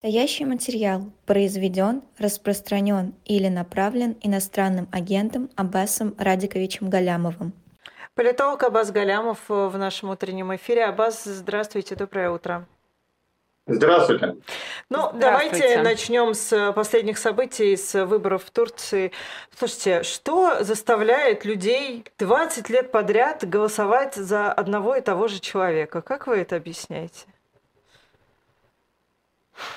Стоящий материал произведен, распространен или направлен иностранным агентом Аббасом Радиковичем Галямовым. Политолог Аббас Галямов в нашем утреннем эфире. Аббас, здравствуйте, доброе утро. Здравствуйте. Ну, Здравствуйте. давайте начнем с последних событий, с выборов в Турции. Слушайте, что заставляет людей 20 лет подряд голосовать за одного и того же человека? Как вы это объясняете?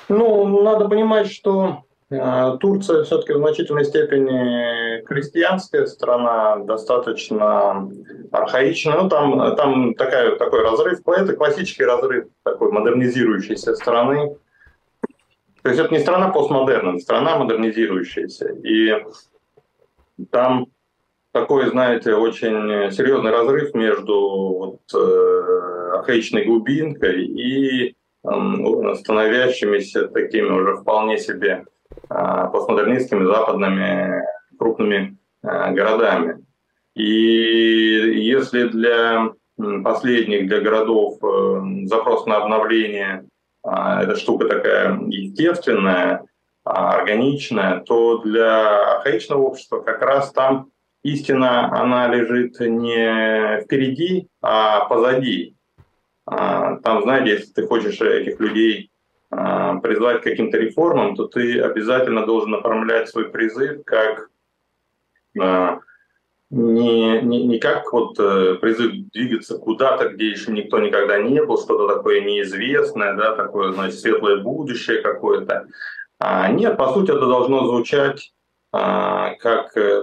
Ну, надо понимать, что э, Турция все-таки в значительной степени христианская страна, достаточно архаичная. Ну, там, там такая, такой разрыв, это классический разрыв такой модернизирующейся страны. То есть это не страна постмодерна, это страна модернизирующаяся. И там такой, знаете, очень серьезный разрыв между вот, э, архаичной глубинкой и становящимися такими уже вполне себе а, постмодернистскими западными крупными а, городами. И если для последних, для городов э, запрос на обновление а, эта штука такая естественная, органичная, то для архаичного общества как раз там истина, она лежит не впереди, а позади. А, там, знаете, если ты хочешь этих людей а, призвать к каким-то реформам, то ты обязательно должен оформлять свой призыв как а, не, не, не как вот э, призыв двигаться куда-то, где еще никто никогда не был, что-то такое неизвестное, да, такое, значит, светлое будущее какое-то. Нет, по сути, это должно звучать как э,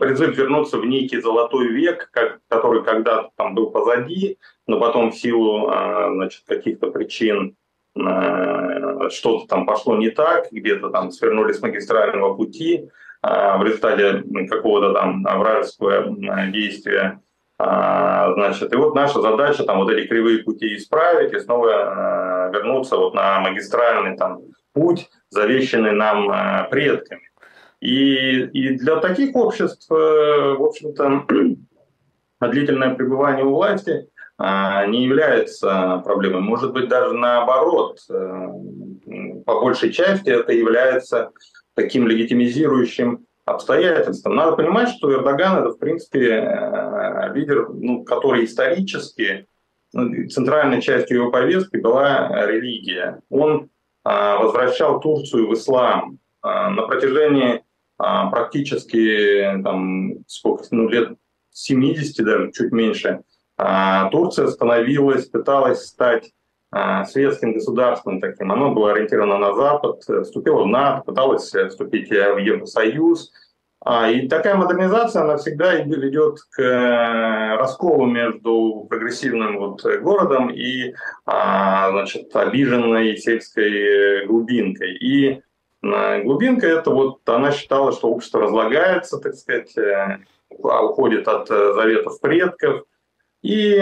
призыв вернуться в некий золотой век, который когда-то там был позади, но потом в силу а, значит, каких-то причин а, что-то там пошло не так, где-то там свернули с магистрального пути в результате какого-то там вражеского действия. Значит, и вот наша задача там вот эти кривые пути исправить и снова вернуться вот на магистральный там путь, завещанный нам предками. И, и для таких обществ, э, в общем-то, длительное пребывание у власти а, не является проблемой. Может быть, даже наоборот, э, по большей части это является таким легитимизирующим обстоятельством. Надо понимать, что Эрдоган это, в принципе, э, лидер, ну, который исторически, ну, центральной частью его повестки была религия. Он а, возвращал Турцию в ислам. А, на протяжении практически там, сколько, ну, лет 70, даже чуть меньше, а, Турция становилась, пыталась стать а, светским государством таким. Оно было ориентировано на Запад, вступило в НАТО, пыталось вступить в Евросоюз. И такая модернизация, она всегда ведет к э, расколу между прогрессивным вот городом и значит, обиженной сельской глубинкой. И Глубинка это вот она считала, что общество разлагается, так сказать, э, уходит от э, заветов предков. И,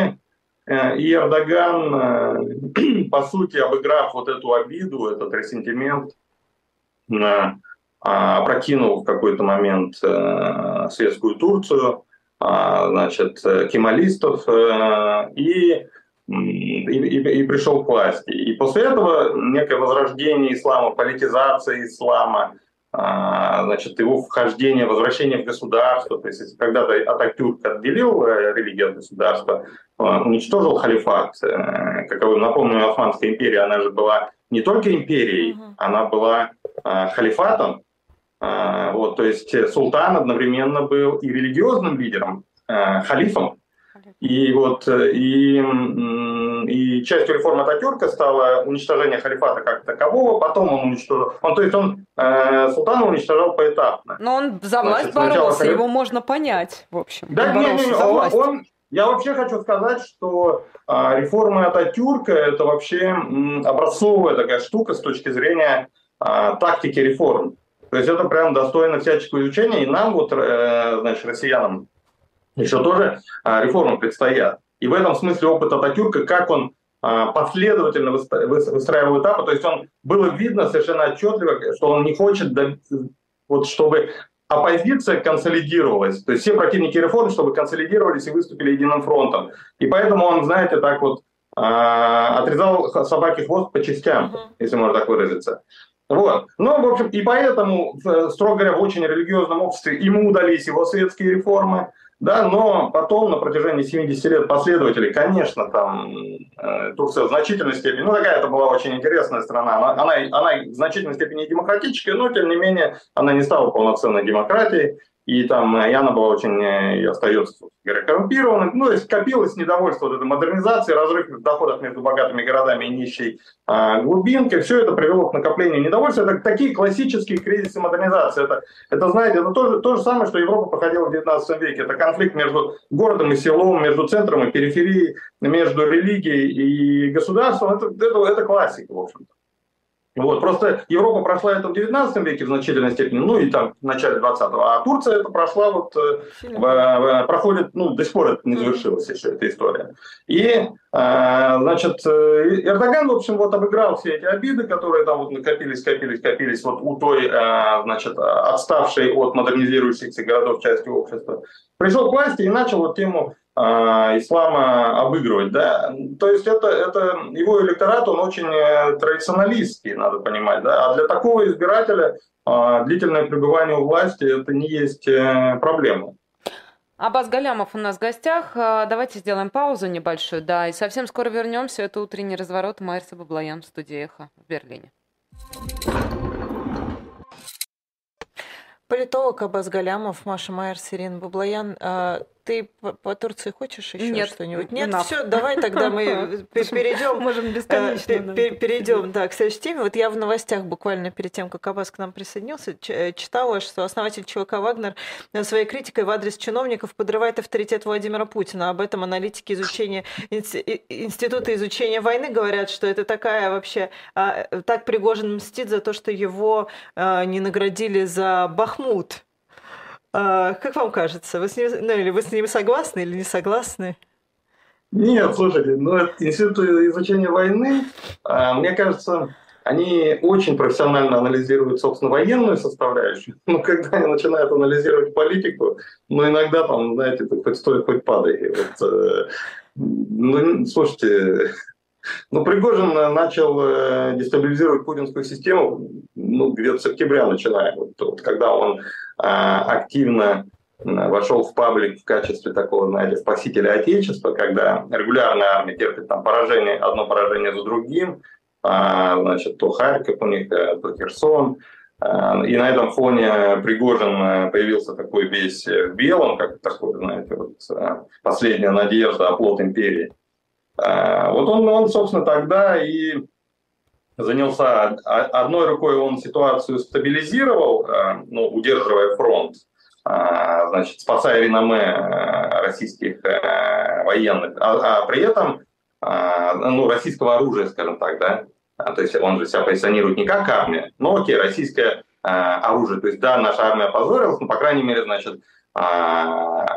э, и Эрдоган, по сути, обыграв вот эту обиду, этот ресентимент, опрокинул в какой-то момент светскую Турцию, значит, кемалистов, и и, и, и пришел к власти. И после этого некое возрождение ислама, политизация ислама, а, значит, его вхождение, возвращение в государство. То есть, когда-то Ататюрк отделил э, религию от государства, уничтожил халифат. Э, каковым, напомню, Османская империя, она же была не только империей, угу. она была халифатом. Вот, то есть султан одновременно был и религиозным лидером, халифом, и вот э, и, и частью реформы Ататюрка стало уничтожение халифата как такового, потом он уничтожил, он, то есть он э, султана уничтожал поэтапно. Но он за власть Значит, боролся, халиф... его можно понять, в общем. Да, он не, не, он, он, я вообще хочу сказать, что э, реформа Ататюрка это вообще м, образцовая такая штука с точки зрения э, тактики реформ. То есть это прям достойно всяческого изучения, и нам вот, э, значит, россиянам еще тоже а, реформы предстоят. И в этом смысле опыт Ататюрка, как он а, последовательно выстраивал этапы, то есть он было видно совершенно отчетливо, что он не хочет, вот чтобы оппозиция консолидировалась, то есть все противники реформ, чтобы консолидировались и выступили единым фронтом. И поэтому он, знаете, так вот отрезал собаке хвост по частям, uh-huh. если можно так выразиться. Вот. Ну, в общем, и поэтому, строго говоря, в очень религиозном обществе ему удались его светские реформы, да, но потом на протяжении 70 лет последователей, конечно, там э, Турция в значительной степени, ну такая это была очень интересная страна, она, она, она в значительной степени демократическая, но тем не менее она не стала полноценной демократией, и там и она была очень, э, и остается говоря, коррумпированной. Ну, то есть копилось недовольство вот этой модернизации, разрыв в доходах между богатыми городами и нищей а, глубинкой. Все это привело к накоплению недовольства. Это такие классические кризисы модернизации. Это, это знаете, это то то же самое, что Европа проходила в 19 веке. Это конфликт между городом и селом, между центром и периферией, между религией и государством. Это, это, это классика, в общем-то. Вот. Просто Европа прошла это в 19 веке в значительной степени, ну и там в начале 20-го, а Турция это прошла вот, э, в, проходит, ну до сих пор это не завершилась еще эта история. И, э, значит, э, Эрдоган, в общем, вот обыграл все эти обиды, которые там вот накопились, копились, копились вот у той, значит, отставшей от модернизирующихся городов части общества. Пришел к власти и начал вот тему ислама обыгрывать. Да? То есть это, это его электорат, он очень э, традиционалистский, надо понимать. Да? А для такого избирателя а, длительное пребывание у власти это не есть э, проблема. Абаз Галямов у нас в гостях. А, давайте сделаем паузу небольшую, да, и совсем скоро вернемся. Это утренний разворот Майерса Баблоян в студии «Эхо» в Берлине. Политолог Абаз Галямов, Маша Майер, Ирина Баблоян. Ты по, по Турции хочешь еще Нет, что-нибудь? Нет, enough. все, давай тогда мы перейдем. Можем бесконечно. Э, перейдем, да, к следующей теме. Вот я в новостях буквально перед тем, как Аббас к нам присоединился, э, читала, что основатель ЧВК «Вагнер» своей критикой в адрес чиновников подрывает авторитет Владимира Путина. Об этом аналитики изучения Института изучения войны говорят, что это такая вообще... А, так Пригожин мстит за то, что его не наградили за Бахмут. А, как вам кажется, вы с ним, ну, или вы с ним согласны или не согласны? Нет, слушайте, ну, Институт изучения войны, а, мне кажется, они очень профессионально анализируют, собственно, военную составляющую. Но когда они начинают анализировать политику, ну, иногда там, знаете, хоть стоит, хоть падай. Вот, э, ну, слушайте, ну, Пригожин начал э, дестабилизировать путинскую систему ну, где-то с октября начиная, вот, вот, когда он а, активно вошел в паблик в качестве такого, знаете, спасителя Отечества, когда регулярная армия терпит там поражение, одно поражение за другим, а, значит, то Харьков у них, э, то Херсон, а, и на этом фоне Пригожин э, появился такой весь в белом, как такой, знаете, вот, последняя надежда, оплот империи. Вот он, он, собственно, тогда и занялся одной рукой, он ситуацию стабилизировал, э, ну, удерживая фронт, э, значит, спасая реноме э, российских военных, а, а при этом ну, российского оружия, скажем так, да, то есть он же себя позиционирует не как армия, но окей, российское оружие, то есть да, наша армия опозорилась, но по крайней мере, значит,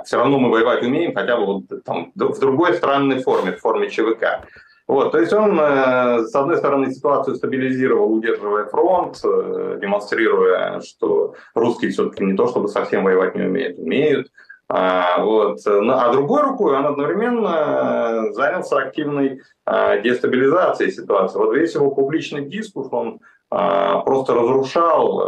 все равно мы воевать умеем, хотя бы вот там в другой странной форме, в форме ЧВК. Вот, то есть он, э, с одной стороны, ситуацию стабилизировал, удерживая фронт, э, демонстрируя, что русские все-таки не то чтобы совсем воевать не умеют, умеют. А, вот. Ну, а другой рукой он одновременно занялся активной а, дестабилизацией ситуации. Вот весь его публичный дискурс, он а, просто разрушал,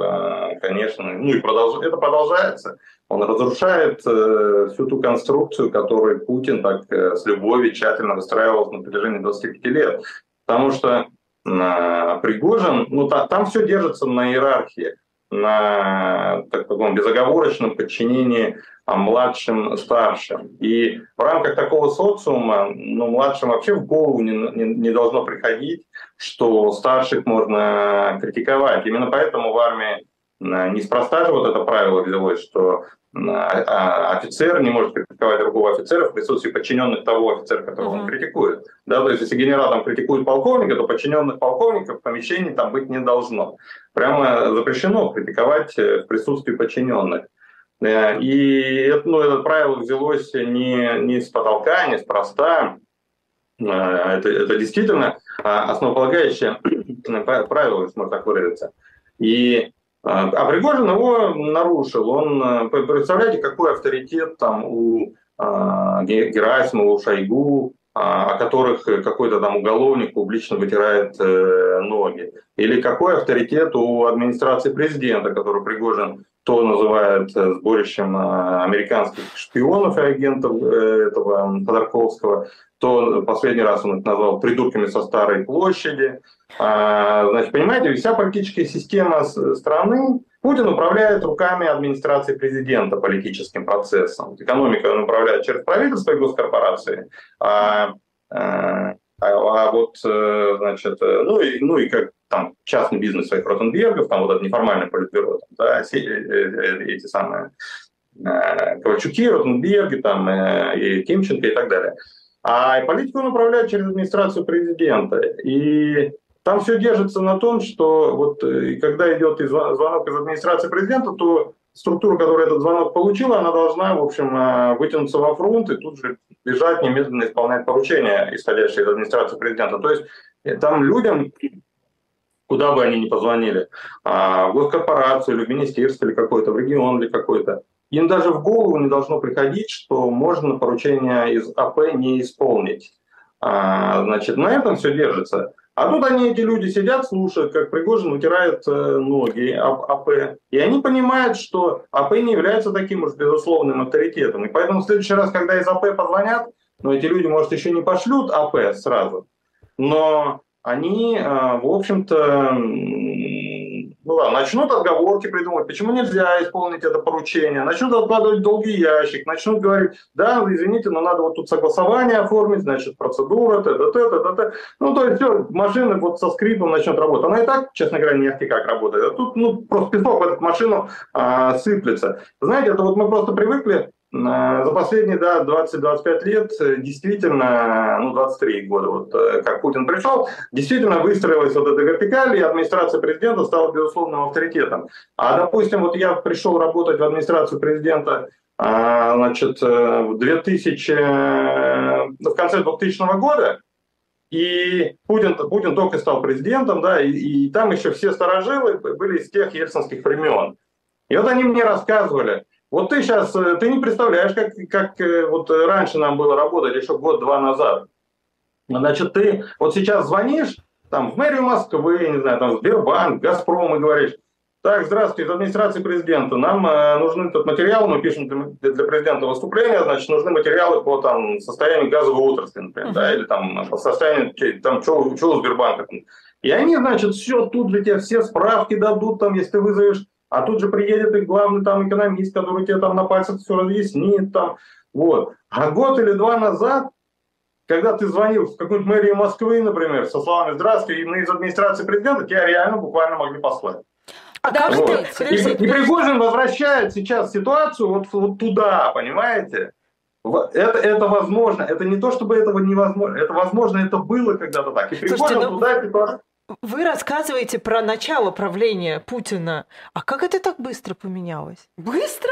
конечно, ну и продолж... это продолжается. Он разрушает э, всю ту конструкцию, которую Путин так э, с любовью тщательно выстраивал на протяжении 25 лет. Потому что э, Пригожин, ну та, там все держится на иерархии, на так, таком безоговорочном подчинении а, младшим старшим. И в рамках такого социума, ну, младшим вообще в голову не, не, не должно приходить, что старших можно критиковать. Именно поэтому в армии неспроста же вот это правило взялось, что а, а офицер не может критиковать другого офицера в присутствии подчиненных того офицера, которого uh-huh. он критикует. Да, то есть если генерал там критикует полковника, то подчиненных полковников в помещении там быть не должно. Прямо запрещено критиковать э, в присутствии подчиненных. Э, и это, ну, это правило взялось не, не с потолка, не спроста. Э, это, это действительно основополагающее правило, если можно так выразиться. И а, а Пригожин его нарушил. Он, э, представляете, какой авторитет там у а, Герасимова, у Шойгу, о которых какой-то там уголовник публично вытирает ноги. Или какой авторитет у администрации президента, который Пригожин то называет сборищем американских шпионов и агентов этого Ходорковского, то последний раз он это назвал придурками со старой площади. А, значит, понимаете, вся политическая система страны, Путин управляет руками администрации президента политическим процессом. Экономика он управляет через правительство и госкорпорации. А, а, а вот, э, значит, э, ну и, ну и как там частный бизнес своих Ротенбергов, там вот это неформальное политбюро, там, да, э, эти самые Ковальчуки, Ротенберги, там, и Кимченко и так далее. А политику он управляет через администрацию президента. И там все держится на том, что вот когда идет звонок из администрации президента, то структура, которая этот звонок получила, она должна, в общем, э, вытянуться во фронт и тут же бежать, немедленно исполнять поручения, исходящие из администрации президента. То есть э, там людям, куда бы они ни позвонили, а, в госкорпорацию или в министерство или какой-то, в регион или какой-то, им даже в голову не должно приходить, что можно поручение из АП не исполнить. А, значит, на этом все держится. А тут они, эти люди, сидят, слушают, как Пригожин вытирает э, ноги АП. И они понимают, что АП не является таким уж безусловным авторитетом. И поэтому в следующий раз, когда из АП позвонят, но эти люди, может, еще не пошлют АП сразу, но они, э, в общем-то, ну да, начнут отговорки придумывать, почему нельзя исполнить это поручение, начнут откладывать долгий ящик, начнут говорить, да, извините, но надо вот тут согласование оформить, значит, процедура, т.д., т.д., т.д. Ну, то есть все, машина вот со скрипом начнет работать. Она и так, честно говоря, не как работает. А тут, ну, просто песок в эту машину а, сыплется. Знаете, это вот мы просто привыкли за последние да, 20-25 лет э, действительно, ну 23 года, вот э, как Путин пришел, действительно выстроилась вот эта вертикаль, и администрация президента стала безусловным авторитетом. А, допустим, вот я пришел работать в администрацию президента значит, э, в 2000, в конце 2000 года, и Путин, Путин только стал президентом, да, и, и там еще все старожилы были из тех ельцинских времен. И вот они мне рассказывали, вот ты сейчас, э, ты не представляешь, как, как э, вот раньше нам было работать еще год-два назад. Значит, ты вот сейчас звонишь там в мэрию Москвы, не знаю, там Сбербанк, Газпром и говоришь, так, здравствуйте, из администрации президента. Нам э, нужны тут материалы, мы пишем для, для президента выступления, значит, нужны материалы по там, состоянию газовой отрасли, например, uh-huh. да, или там по состоянию, там, что у Сбербанка. И они, значит, все, тут же тебе все справки дадут, там, если ты вызовешь а тут же приедет и главный там экономист, который тебе там на пальцах все разъяснит. Там, вот. А год или два назад, когда ты звонил в какую-нибудь мэрию Москвы, например, со словами «Здравствуйте», и из администрации президента, тебя реально буквально могли послать. А вот. И, и Пригожин возвращает сейчас ситуацию вот, вот туда, понимаете? Это, это возможно. Это не то, чтобы этого невозможно. Это возможно, это было когда-то так. И Слушайте, ну... туда ситуацию вы рассказываете про начало правления Путина. А как это так быстро поменялось? Быстро?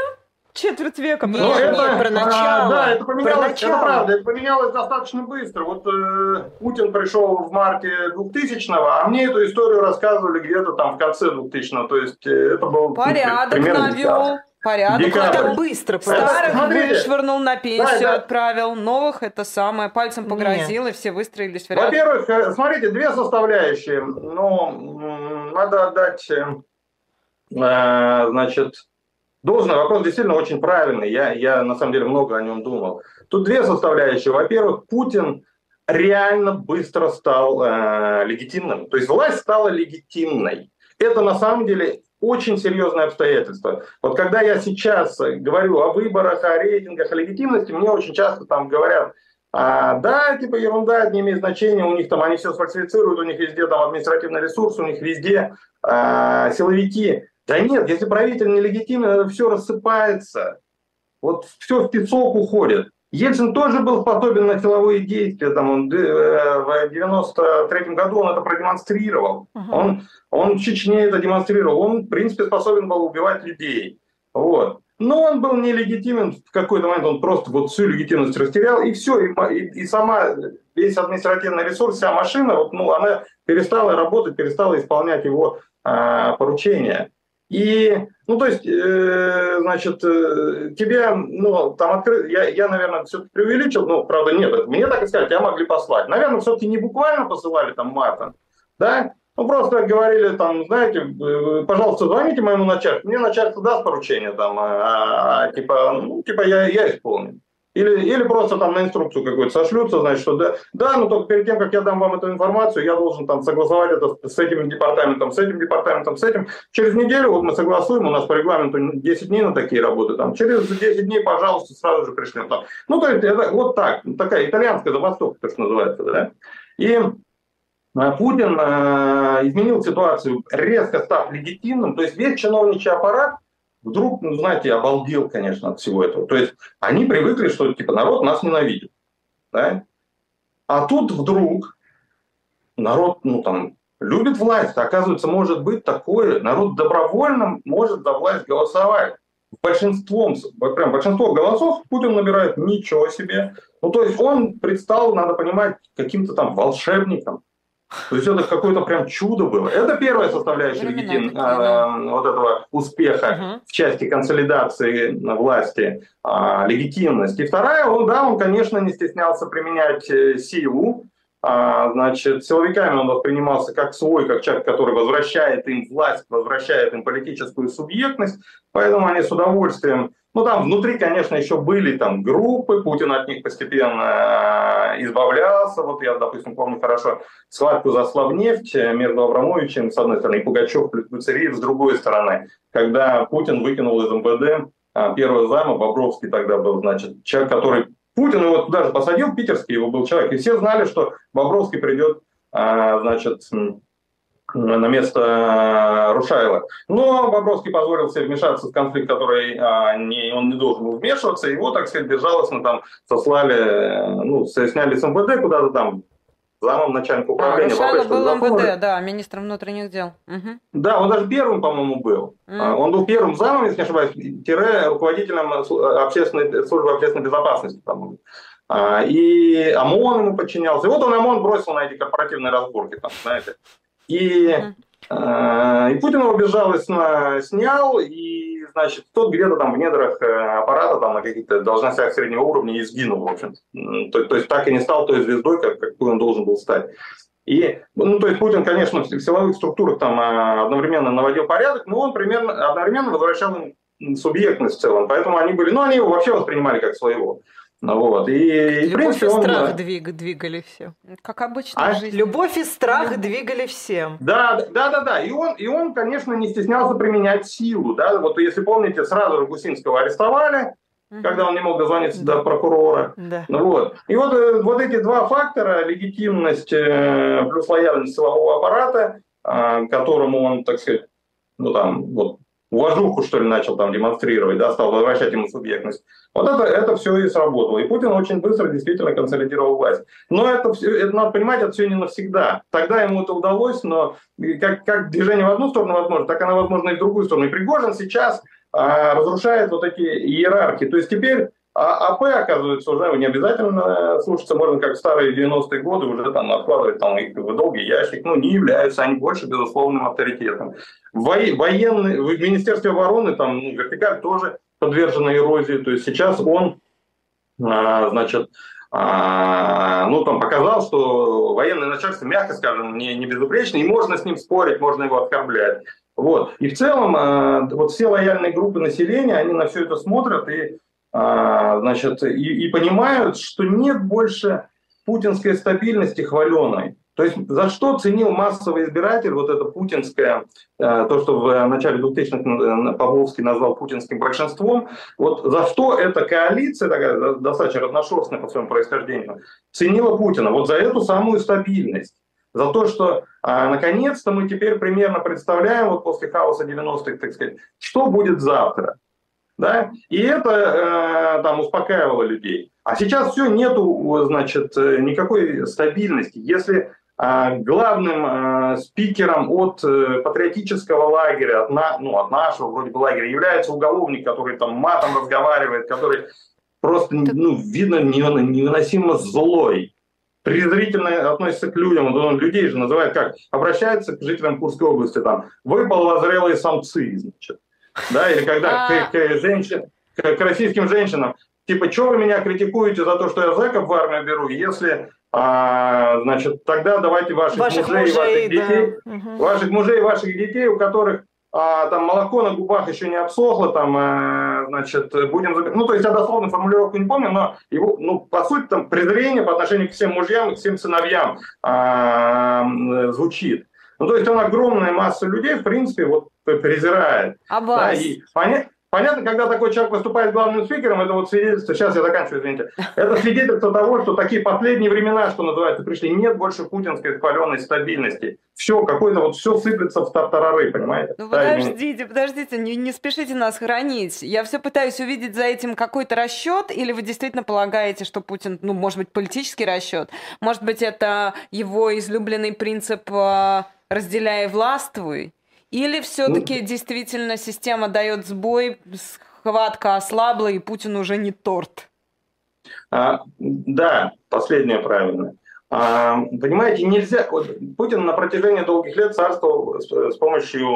Четверть века. Нет, ну, это, нет, про начало. А, да, это поменялось, про начало. это правда, это поменялось достаточно быстро. Вот э, Путин пришел в марте 2000-го, а мне эту историю рассказывали где-то там в конце 2000-го. То есть э, это был Порядок навел. Порядок. Декабрь. Так быстро. Старых Смотрите. вышвырнул на пенсию, да, да. отправил. Новых это самое. Пальцем погрозил, Нет. и все выстроились в ряд. Во-первых, э, смотрите, две составляющие. Ну, надо отдать, э, э, значит, должное. Вопрос действительно очень правильный. Я, я на самом деле много о нем думал. Тут две составляющие. Во-первых, Путин реально быстро стал э, легитимным. То есть власть стала легитимной. Это на самом деле очень серьезное обстоятельство. Вот когда я сейчас говорю о выборах, о рейтингах, о легитимности, мне очень часто там говорят, а, да, типа ерунда, это не имеет значения, у них там они все сфальсифицируют, у них везде там административный ресурс, у них везде а, силовики. Да нет, если правитель нелегитимен, это все рассыпается. Вот все в песок уходит. Ельцин тоже был способен на силовые действия. Там он, э, в 93 году он это продемонстрировал. Uh-huh. Он, он в Чечне это демонстрировал. Он, в принципе, способен был убивать людей. Вот. Но он был нелегитимен в какой-то момент, он просто вот всю легитимность растерял, и все, и, и, и сама, весь административный ресурс, вся машина, вот, ну, она перестала работать, перестала исполнять его э, поручения. И, ну, то есть, э, значит, э, тебе, ну, там открыто, я, я, наверное, все-таки преувеличил, ну, правда, нет, мне так и сказать, тебя могли послать. Наверное, все-таки не буквально посылали там матом, да, ну, просто говорили там, знаете, э, пожалуйста, звоните моему начальнику, мне начальство даст поручение там, а, а типа, ну, типа я, я исполню. Или, или просто там на инструкцию какую-то сошлются, значит, что да, да, но только перед тем, как я дам вам эту информацию, я должен там согласовать это с этим департаментом, с этим департаментом, с этим. Через неделю вот мы согласуем, у нас по регламенту 10 дней на такие работы, там, через 10 дней, пожалуйста, сразу же пришлем. Там. Ну, то есть это вот так, такая итальянская забастовка, то, что называется, да. И а, Путин э, изменил ситуацию, резко став легитимным, то есть весь чиновничий аппарат вдруг, ну, знаете, обалдел, конечно, от всего этого. То есть они привыкли, что типа народ нас ненавидит. Да? А тут вдруг народ, ну там, любит власть. Оказывается, может быть такое. Народ добровольно может за власть голосовать. Большинством, прям большинство голосов Путин набирает ничего себе. Ну, то есть он предстал, надо понимать, каким-то там волшебником. То есть это какое-то прям чудо было. Это первая составляющая легитим, э, вот этого успеха угу. в части консолидации власти, э, легитимность. И вторая, он, да, он, конечно, не стеснялся применять э, силу. А, значит, силовиками он воспринимался как свой, как человек, который возвращает им власть, возвращает им политическую субъектность. Поэтому они с удовольствием ну, там внутри, конечно, еще были там группы, Путин от них постепенно э, избавлялся. Вот я, допустим, помню хорошо схватку за Славнефть между Абрамовичем, с одной стороны, и Пугачев плюс с другой стороны, когда Путин выкинул из МВД э, первого займа, Бобровский тогда был, значит, человек, который... Путин его туда же посадил, питерский его был человек, и все знали, что Бобровский придет, э, значит, на место э, Рушайла. Но Бобровский позволил себе вмешаться в конфликт, который а, не, он не должен был вмешиваться. Его, так сказать, безжалостно там сослали, э, ну, сняли с МВД куда-то там, замом начальника а, управления. А, Рушайло был МВД, да, министром внутренних дел. Угу. Да, он даже первым, по-моему, был. Mm. Он был первым замом, если не ошибаюсь, тире руководителем общественной, службы общественной безопасности, по-моему. И ОМОН ему подчинялся. И вот он ОМОН бросил на эти корпоративные разборки, там, знаете. И, э, и Путин его безжалостно снял, и, значит, тот где-то там в недрах э, аппарата, там на каких-то должностях среднего уровня и сгинул, в общем. То, то есть так и не стал той звездой, как, какой он должен был стать. И, ну, то есть Путин, конечно, в силовых структурах там э, одновременно наводил порядок, но он примерно одновременно возвращал им субъектность в целом. Поэтому они были, ну, они его вообще воспринимали как своего. Ну вот. И, Любовь и, принципе, и страх он... двиг, двигали все. Как обычно а? жизнь. Любовь и страх двигали всем. Да, да, да, да. И он, и он, конечно, не стеснялся применять силу. Да? Вот если помните, сразу же Гусинского арестовали, угу. когда он не мог дозвониться да. до прокурора. Да. Ну, вот. И вот, э, вот эти два фактора, легитимность э, плюс лояльность силового аппарата, э, которому он, так сказать, ну там, вот уважуху, что ли, начал там демонстрировать, да, стал возвращать ему субъектность. Вот это, это все и сработало. И Путин очень быстро действительно консолидировал власть. Но это, все, это надо понимать, это все не навсегда. Тогда ему это удалось, но как, как движение в одну сторону возможно, так оно возможно и в другую сторону. И Пригожин сейчас а, разрушает вот эти иерархии. То есть теперь а АП, оказывается, уже не обязательно слушаться, можно как в старые 90-е годы уже там откладывать там их в долгий ящик. Ну, не являются они больше безусловным авторитетом. Во военный, в Министерстве обороны там ну, вертикаль тоже подвержена эрозии. То есть сейчас он, а, значит, а, ну, там показал, что военное начальство, мягко скажем, не, не безупречно, и можно с ним спорить, можно его оскорблять. Вот. И в целом, а, вот все лояльные группы населения, они на все это смотрят и значит, и, и понимают, что нет больше путинской стабильности хваленой. То есть за что ценил массовый избиратель вот это путинское, э, то, что в начале 2000-х Павловский назвал путинским большинством, вот за что эта коалиция, такая достаточно разношерстная по своему происхождению, ценила Путина? Вот за эту самую стабильность. За то, что а, наконец-то мы теперь примерно представляем, вот после хаоса 90-х, так сказать, что будет завтра. Да? И это э, там успокаивало людей. А сейчас все, нету, значит, никакой стабильности. Если э, главным э, спикером от э, патриотического лагеря, от, на, ну, от нашего вроде бы лагеря, является уголовник, который там матом разговаривает, который просто, ну, видно, невыносимо злой. презрительно относится к людям. Он людей же называет как? Обращается к жителям Курской области, там, вы половозрелые самцы, значит. Да, или когда к, к, а. женщин, к, к российским женщинам, типа, что вы меня критикуете за то, что я зэков в армию беру, если а, значит, тогда давайте ваших, ваших мужей, мужей ваших детей, да. ваших мужей, ваших детей, у которых а, там молоко на губах еще не обсохло, там, а, значит, будем... Ну, то есть я дословно формулировку не помню, но его, ну, по сути, там презрение по отношению к всем мужьям и к всем сыновьям а, звучит. Ну, то есть он огромная масса людей, в принципе, вот презирает. А вас? Да, и понятно, Понятно, когда такой человек выступает главным спикером, это вот свидетельство, сейчас я заканчиваю, извините, это свидетельство того, что такие последние времена, что называется, пришли, нет больше путинской хваленной стабильности. Все, какое-то вот все сыплется в тартарары, понимаете? Ну подождите, подождите, не, не спешите нас хранить. Я все пытаюсь увидеть за этим какой-то расчет, или вы действительно полагаете, что Путин, ну, может быть, политический расчет, может быть, это его излюбленный принцип а, «разделяй властвуй», или все-таки ну, действительно система дает сбой, схватка ослабла, и Путин уже не торт? А, да, последнее правильно. А, понимаете, нельзя... Вот, Путин на протяжении долгих лет царствовал с, с помощью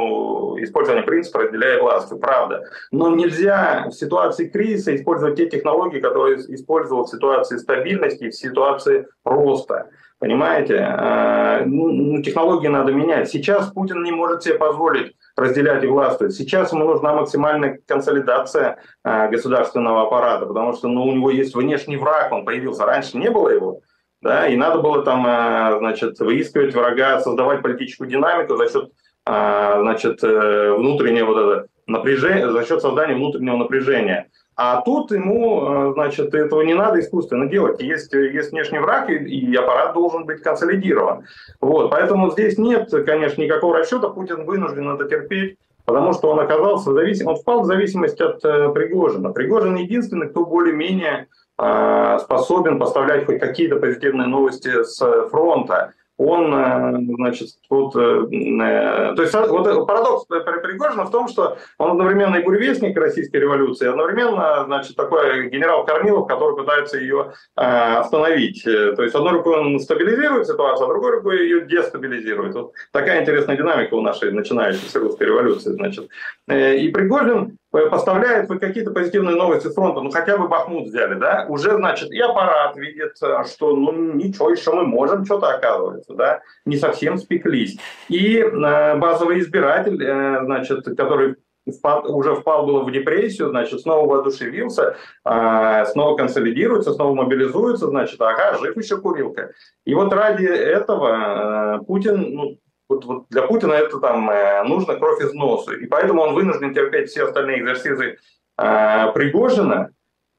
использования принципа «разделяя власть», правда. Но нельзя в ситуации кризиса использовать те технологии, которые использовал в ситуации стабильности и в ситуации роста. Понимаете? А, ну, ну, технологии надо менять. Сейчас Путин не может себе позволить разделять и властвовать. Сейчас ему нужна максимальная консолидация а, государственного аппарата, потому что ну, у него есть внешний враг, он появился. Раньше не было его. Да, и надо было там, а, значит, выискивать врага, создавать политическую динамику за счет, значит, э, внутреннего вот это напряжения, за счет создания внутреннего напряжения. А тут ему, э, значит, этого не надо искусственно делать. Есть, есть внешний враг, и, и аппарат должен быть консолидирован. Вот. Поэтому здесь нет, конечно, никакого расчета. Путин вынужден это терпеть, потому что он оказался зависим, он впал в зависимость от э, Пригожина. Пригожин единственный, кто более-менее э, способен поставлять хоть какие-то позитивные новости с фронта он, э, значит, вот, э, э, то есть вот парадокс Пригожина в том, что он одновременно и буревестник российской революции, одновременно, значит, такой генерал Корнилов, который пытается ее остановить. То есть одной рукой он стабилизирует ситуацию, а другой рукой ее дестабилизирует. Вот такая интересная динамика у нашей начинающейся русской революции, значит. И Пригожин поставляет вы какие-то позитивные новости с фронта, ну хотя бы Бахмут взяли, да, уже, значит, и аппарат видит, что, ну, ничего, еще мы можем что-то оказывается, да, не совсем спеклись. И э, базовый избиратель, э, значит, который впал, уже впал было в депрессию, значит, снова воодушевился, э, снова консолидируется, снова мобилизуется, значит, ага, жив еще курилка. И вот ради этого э, Путин, ну, вот, вот для Путина это там э, нужно кровь из носа. И поэтому он вынужден терпеть все остальные экзерсизы э, Пригожина,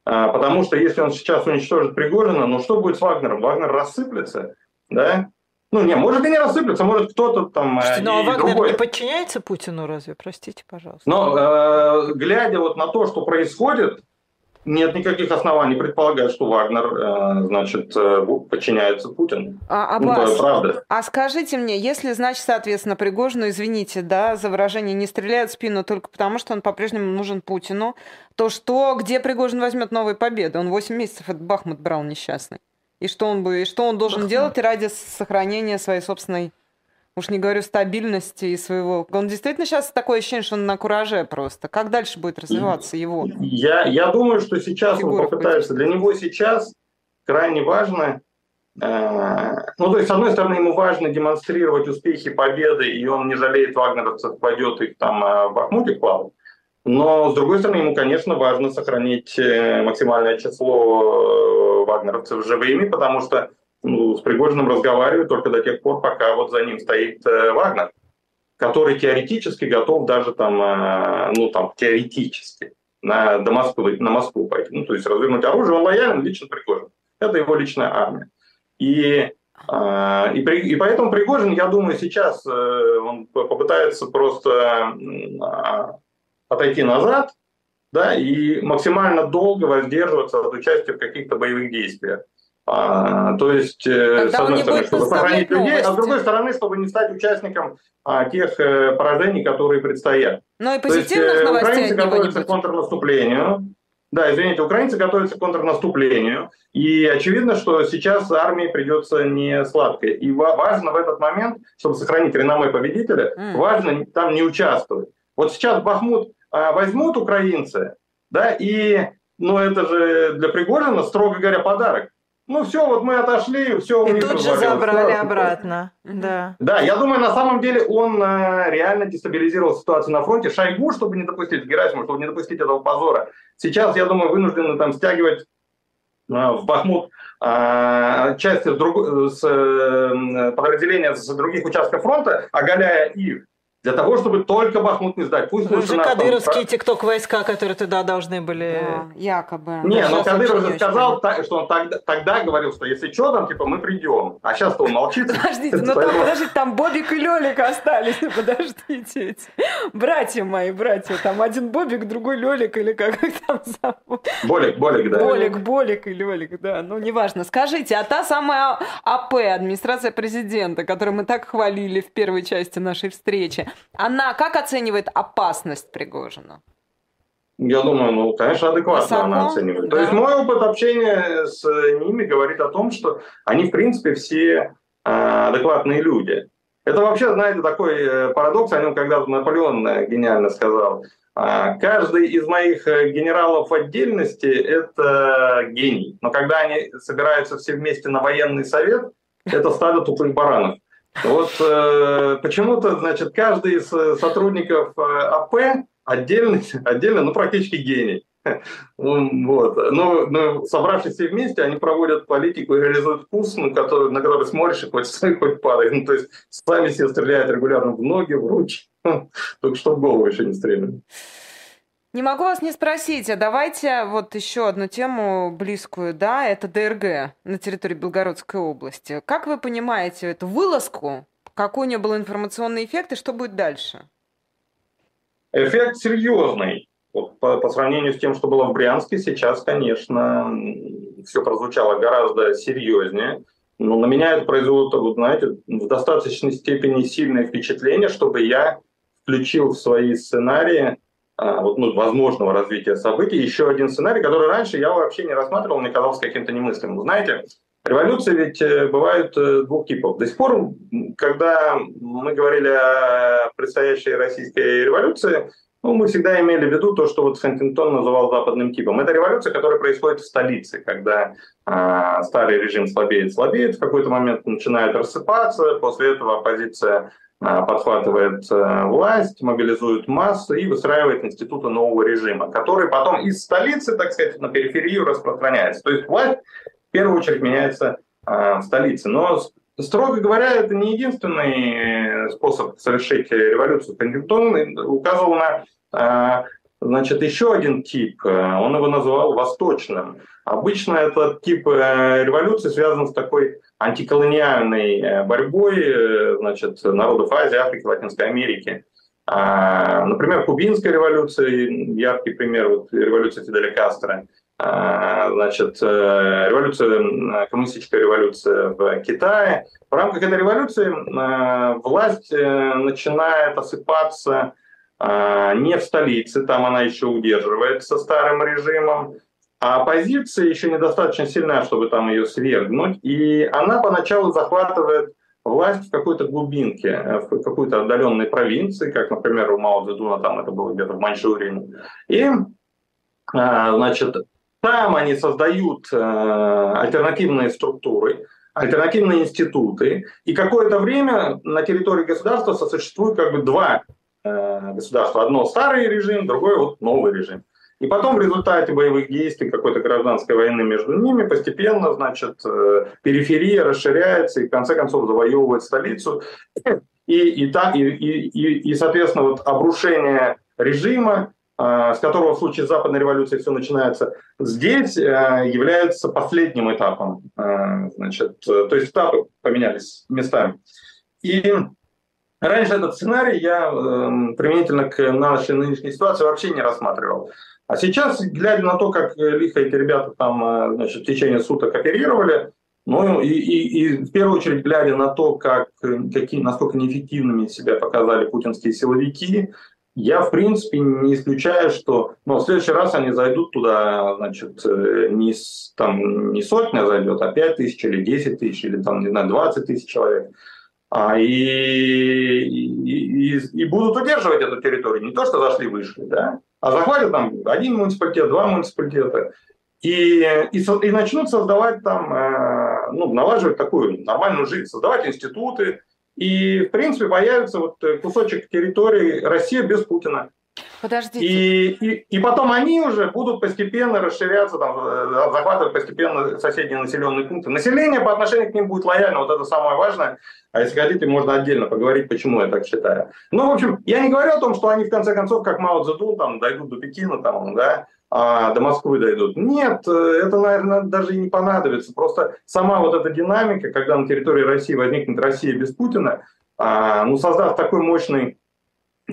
э, потому что если он сейчас уничтожит Пригожина, ну что будет с Вагнером? Вагнер рассыплется, да? Ну, не, может и не рассыплется, может кто-то там... Слушайте, ну, а Вагнер другой. не подчиняется Путину разве? Простите, пожалуйста. Но, э, глядя вот на то, что происходит, нет никаких оснований предполагать, что Вагнер, э, значит, э, подчиняется Путину. А, Аббас, ну, правда. а скажите мне, если, значит, соответственно, Пригожину, извините, да, за выражение, не стреляют в спину только потому, что он по-прежнему нужен Путину, то что, где Пригожин возьмет новые победы? Он 8 месяцев этот Бахмут брал несчастный. И что он, бы, и что он должен Бахмут. делать ради сохранения своей собственной Уж не говорю стабильности и своего. Он действительно сейчас такое ощущение, что он на кураже просто. Как дальше будет развиваться его? Я, я думаю, что сейчас Фигура он попытается. Для него сейчас крайне важно э, ну, то есть, с одной стороны, ему важно демонстрировать успехи, победы, и он не жалеет вагнеровцев, пойдет их там э, в Бахмуте плавать. Но, с другой стороны, ему, конечно, важно сохранить э, максимальное число вагнеровцев живыми, потому что ну, с Пригожиным разговаривают только до тех пор, пока вот за ним стоит э, Вагнер, который теоретически готов даже там, э, ну там теоретически на, до Москвы, на Москву пойти. Ну, то есть развернуть оружие, он лоялен лично Пригожин. Это его личная армия. И, э, и, при, и поэтому Пригожин, я думаю, сейчас э, он попытается просто э, отойти назад, да, и максимально долго воздерживаться от участия в каких-то боевых действиях. А, то есть, э, Тогда с одной стороны, чтобы сохранить людей, новости. а с другой стороны, чтобы не стать участником а, тех а, поражений, которые предстоят. Но и позитивных то есть, новостей украинцы готовятся к контрнаступлению, Да, извините, украинцы готовятся к контрнаступлению, и очевидно, что сейчас армии придется не сладко. И важно в этот момент, чтобы сохранить реноме победителя, mm. важно там не участвовать. Вот сейчас Бахмут а, возьмут украинцы, да, и, ну, это же для Пригожина, строго говоря, подарок. Ну все, вот мы отошли, все. И тут же забрали все, обратно, да. Да, я думаю, на самом деле он э, реально дестабилизировал ситуацию на фронте. Шойгу, чтобы не допустить, Герасимов, чтобы не допустить этого позора. Сейчас, я думаю, вынуждены там стягивать э, в Бахмут э, части с, друг... с э, подразделения с других участков фронта, оголяя их для того, чтобы только Бахмут не сдать. Пусть ну, же кадыровские там... тикток войска, которые тогда должны были... Да, якобы. Не, но Кадыров же сказал, так, что он тогда, тогда говорил, что если что, там, типа, мы придем. А сейчас-то он молчит. Подождите, ну там, подождите, там Бобик и Лёлик остались. Подождите. Братья мои, братья. Там один Бобик, другой Лёлик, или как их там зовут? Болик, Болик, да. Болик, Болик и Лёлик, да. Ну, неважно. Скажите, а та самая АП, администрация президента, которую мы так хвалили в первой части нашей встречи, она как оценивает опасность Пригожина? Я думаю, ну, конечно, адекватно Высоко? она оценивает. Да. То есть мой опыт общения с ними говорит о том, что они, в принципе, все э, адекватные люди. Это вообще, знаете, такой э, парадокс, о нем когда-то Наполеон э, гениально сказал. Каждый из моих генералов в отдельности – это гений. Но когда они собираются все вместе на военный совет, это стадо тупых баранов. Вот э, почему-то, значит, каждый из э, сотрудников э, АП отдельно, отдельно, ну, практически гений. Вот. Но, но собравшись все вместе, они проводят политику и реализуют курс, ну, который, на который смотришь и хоть стой, хоть падай. Ну, то есть сами все стреляют регулярно в ноги, в руки. Только что в голову еще не стреляли. Не могу вас не спросить, а давайте вот еще одну тему близкую, да, это ДРГ на территории Белгородской области. Как вы понимаете эту вылазку? Какой у нее был информационный эффект и что будет дальше? Эффект серьезный. Вот по, по сравнению с тем, что было в Брянске, сейчас, конечно, все прозвучало гораздо серьезнее. Но на меня это произвело, вот, знаете, в достаточной степени сильное впечатление, чтобы я включил в свои сценарии вот, ну, возможного развития событий. Еще один сценарий, который раньше я вообще не рассматривал, мне казался каким-то немыслимым. Знаете, революции ведь э, бывают э, двух типов. До сих пор, когда мы говорили о предстоящей российской революции, ну, мы всегда имели в виду то, что вот Хантингтон называл западным типом. Это революция, которая происходит в столице, когда э, старый режим слабеет, слабеет, в какой-то момент начинает рассыпаться, после этого оппозиция а, подхватывает э, власть, мобилизует массы и выстраивает институты нового режима, который потом из столицы, так сказать, на периферию распространяется. То есть власть в первую очередь меняется а, в столице. Но, строго говоря, это не единственный способ совершить революцию. Пентингтон указывал на Значит, еще один тип, он его называл восточным. Обычно этот тип э, революции связан с такой антиколониальной э, борьбой э, значит, народов Азии, Африки, Латинской Америки. А, например, кубинская революция, яркий пример вот, революции Фиделя Кастро, а, значит, э, революция, коммунистическая революция в Китае. В рамках этой революции власть начинает осыпаться не в столице, там она еще удерживается старым режимом, а оппозиция еще недостаточно сильна, чтобы там ее свергнуть. И она поначалу захватывает власть в какой-то глубинке, э, в какой-то отдаленной провинции, как, например, у Мао Цзэдуна, там это было где-то в Маньчжурии. И, а, значит, там они создают э, альтернативные структуры, альтернативные институты, и какое-то время на территории государства сосуществует как бы два государства. Одно старый режим, другое вот новый режим. И потом в результате боевых действий, какой-то гражданской войны между ними, постепенно, значит, э, периферия расширяется и в конце концов завоевывает столицу. И, и, так, и, и, и, соответственно, вот обрушение режима, э, с которого в случае Западной революции все начинается, здесь э, является последним этапом. Значит, то есть этапы поменялись местами. И Раньше этот сценарий я применительно к нашей нынешней ситуации вообще не рассматривал. А сейчас, глядя на то, как лихо эти ребята там э, значит, в течение суток оперировали, ну и, и, и в первую очередь глядя на то, как, какие, насколько неэффективными себя показали путинские силовики, я, в принципе, не исключаю, что ну, в следующий раз они зайдут туда, значит, э, не, там, не сотня зайдет, а 5 тысяч или 10 тысяч, или там, не знаю, 20 тысяч человек. А, и, и, и, будут удерживать эту территорию. Не то, что зашли выше, да, а захватят там один муниципалитет, два муниципалитета. И, и, и начнут создавать там, э, ну, налаживать такую нормальную жизнь, создавать институты, и, в принципе, появится вот э, кусочек территории России без Путина. Подождите. И, и, и потом они уже будут постепенно расширяться, там, э, захватывать постепенно соседние населенные пункты. Население по отношению к ним будет лояльно, вот это самое важное. А если хотите, можно отдельно поговорить, почему я так считаю. Ну, в общем, я не говорю о том, что они в конце концов, как Мао Цзэдун, там, дойдут до Пекина, там, да, а до Москвы дойдут. Нет, э, это, наверное, даже и не понадобится. Просто сама вот эта динамика, когда на территории России возникнет Россия без Путина, а, ну, создав такой мощный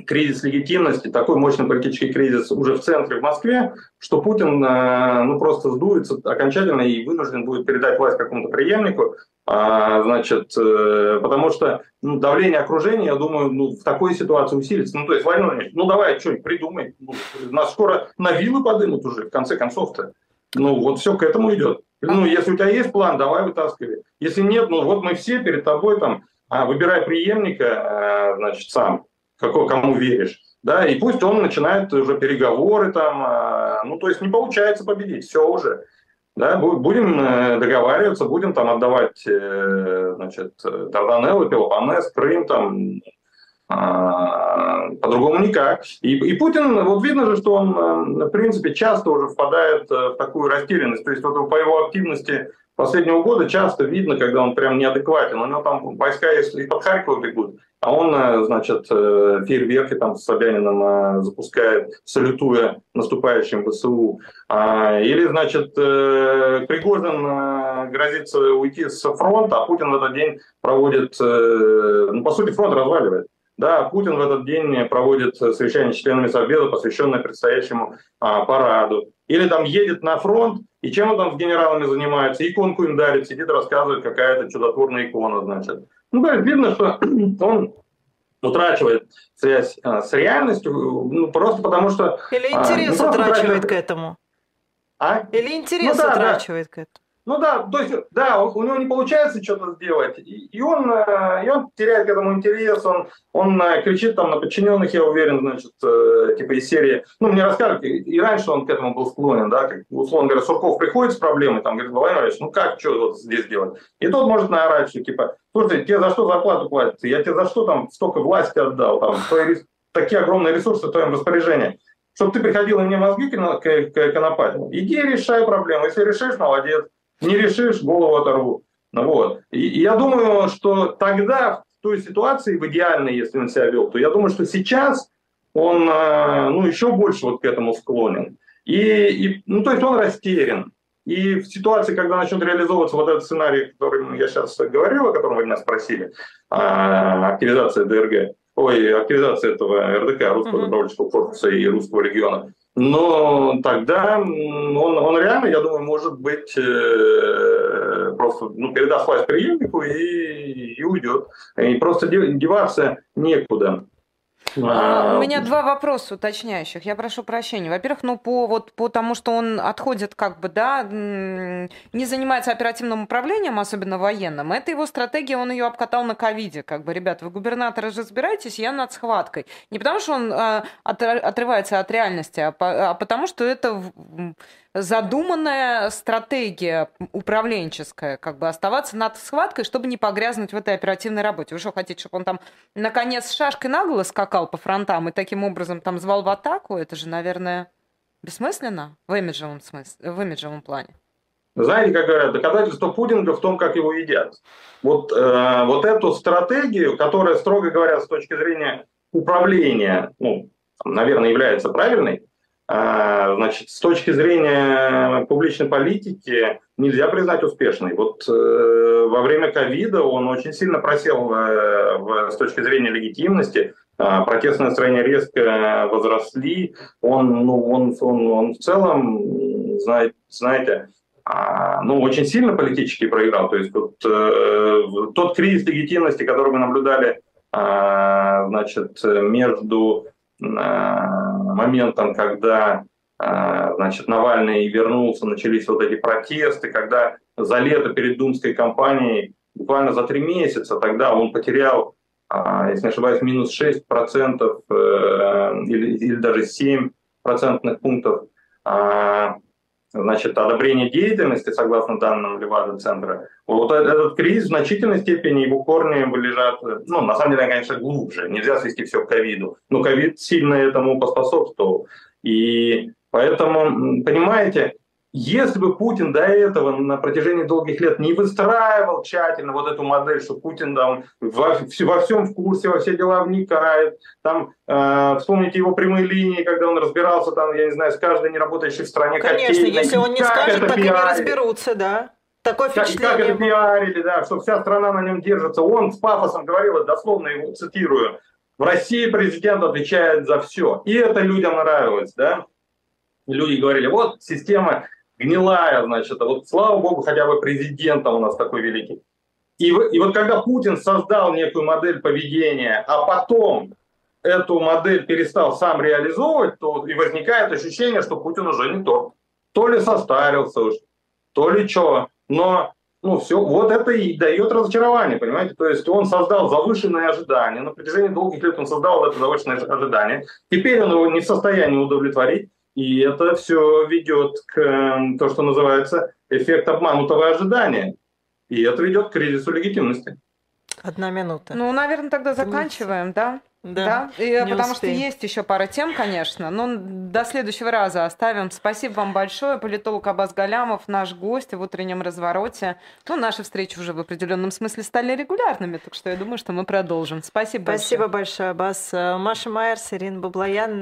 кризис легитимности, такой мощный политический кризис уже в центре, в Москве, что Путин э, ну, просто сдуется окончательно и вынужден будет передать власть какому-то преемнику, а, значит, э, потому что ну, давление окружения, я думаю, ну, в такой ситуации усилится. Ну, то есть, Владимир ну давай что-нибудь придумай. Ну, нас скоро на вилы подымут уже, в конце концов-то. Ну, вот все к этому идет. Ну, если у тебя есть план, давай вытаскивай. Если нет, ну вот мы все перед тобой там, а, выбирай преемника, э, значит, сам какой, кому веришь. Да, и пусть он начинает уже переговоры там, а, ну, то есть не получается победить, все уже. Да, будем э, договариваться, будем там отдавать, э, значит, Дарданеллы, Пелопонес, Крым, там, а, по-другому никак. И, и Путин, вот видно же, что он, э, в принципе, часто уже впадает в такую растерянность. То есть вот по его активности последнего года часто видно, когда он прям неадекватен. У него там войска, если под Харьков бегут, а он, э, значит, э, фейерверки там с Собяниным э, запускает, салютуя наступающим ВСУ. А, или, значит, Пригожин грозится уйти с фронта, а Путин в этот день проводит, ну, по сути, фронт разваливает. Да, Путин в этот день проводит совещание с членами Совбеза, посвященное предстоящему а, параду. Или там едет на фронт, и чем он там с генералами занимается, иконку им дарит, сидит, рассказывает, какая-то чудотворная икона, значит. Ну, да, видно, что он утрачивает связь а, с реальностью, ну, просто потому что... Или интерес а, ну, утрачивает к этому. А? Или интерес ну, да, утрачивает да. к этому. Ну да, то есть, да, у него не получается что-то сделать, и, и, он, э, и он теряет к этому интерес, он, он э, кричит там на подчиненных, я уверен, значит, э, типа из серии, ну, мне рассказывали, и раньше он к этому был склонен, да, как, условно говоря, Сурков приходит с проблемой, там, говорит, Владимир Ильич, ну как, что вот здесь делать? И тот может наорать, что, типа, слушай, тебе за что зарплату платят? Я тебе за что там столько власти отдал, там, твои, такие огромные ресурсы в твоем распоряжении чтобы ты приходил и мне мозги конопатил. Иди решай проблему. Если решишь, молодец. Не решишь, голову оторву. Ну, вот. И, и я думаю, что тогда, в той ситуации, в идеальной, если он себя вел, то я думаю, что сейчас он э, ну, еще больше вот к этому склонен. И, и, ну, то есть он растерян. И в ситуации, когда начнет реализовываться вот этот сценарий, который я сейчас говорил, о котором вы меня спросили, а, активизация ДРГ, ой, активизация этого РДК, Русского добровольческого корпуса и Русского региона, но тогда он, он реально, я думаю, может быть э, просто ну, передаст власть преемнику и, и уйдет. И просто деваться некуда. А, у меня два вопроса уточняющих. Я прошу прощения. Во-первых, ну по вот по тому, что он отходит как бы, да, не занимается оперативным управлением, особенно военным. Это его стратегия, он ее обкатал на ковиде. Как бы, ребят, вы губернаторы разбираетесь, я над схваткой. Не потому что он а, отрывается от реальности, а, по, а потому что это задуманная стратегия управленческая, как бы оставаться над схваткой, чтобы не погрязнуть в этой оперативной работе. Вы что, хотите, чтобы он там наконец шашкой нагло скакал по фронтам и таким образом там звал в атаку? Это же, наверное, бессмысленно в имиджевом, смысле, в имиджевом плане. Знаете, как говорят, доказательство пудинга в том, как его едят. Вот, э, вот эту стратегию, которая, строго говоря, с точки зрения управления, ну, наверное, является правильной, значит, с точки зрения публичной политики нельзя признать успешной. Вот э, во время ковида он очень сильно просел в, в, с точки зрения легитимности. Э, протестные настроения резко возросли. Он, ну, он, он, он в целом, знаете, знаете а, ну, очень сильно политически проиграл. То есть вот, э, тот кризис легитимности, который мы наблюдали а, значит, между моментом, когда значит, Навальный вернулся, начались вот эти протесты, когда за лето перед думской кампанией, буквально за три месяца, тогда он потерял, если не ошибаюсь, минус 6 процентов или, или даже 7 процентных пунктов значит, одобрение деятельности, согласно данным Левада-центра, вот этот кризис в значительной степени его корни лежат, ну, на самом деле, конечно, глубже. Нельзя свести все к ковиду. Но ковид сильно этому поспособствовал. И поэтому, понимаете, если бы Путин до этого на протяжении долгих лет не выстраивал тщательно вот эту модель, что Путин там во, во всем в курсе, во все дела вникает, там э, вспомните его прямые линии, когда он разбирался там, я не знаю, с каждой неработающей в стране Конечно, котельной, если он не скажет, так пиарили. и не разберутся, да. Такое впечатление. Как, как это пиарили, да, что вся страна на нем держится. Он с пафосом говорил, дословно его цитирую, в России президент отвечает за все. И это людям нравилось, да. Люди говорили, вот система гнилая, значит, а вот слава богу, хотя бы президента у нас такой великий. И, и вот когда Путин создал некую модель поведения, а потом эту модель перестал сам реализовывать, то и возникает ощущение, что Путин уже не тот. То ли состарился уж, то ли что. Но ну, все, вот это и дает разочарование, понимаете? То есть он создал завышенные ожидания, на протяжении долгих лет он создал это завышенное ожидание, теперь он его не в состоянии удовлетворить, и это все ведет к эм, то, что называется эффект обманутого ожидания. И это ведет к кризису легитимности. Одна минута. Ну, наверное, тогда заканчиваем, да? Да. да? И, потому успеем. что есть еще пара тем, конечно. Но до следующего раза оставим. Спасибо вам большое. Политолог Абаз Галямов, наш гость в утреннем развороте. Ну, наши встречи уже в определенном смысле стали регулярными, так что я думаю, что мы продолжим. Спасибо, Спасибо большое. Спасибо большое, Абаз. Маша Майер, Ирина Баблоян.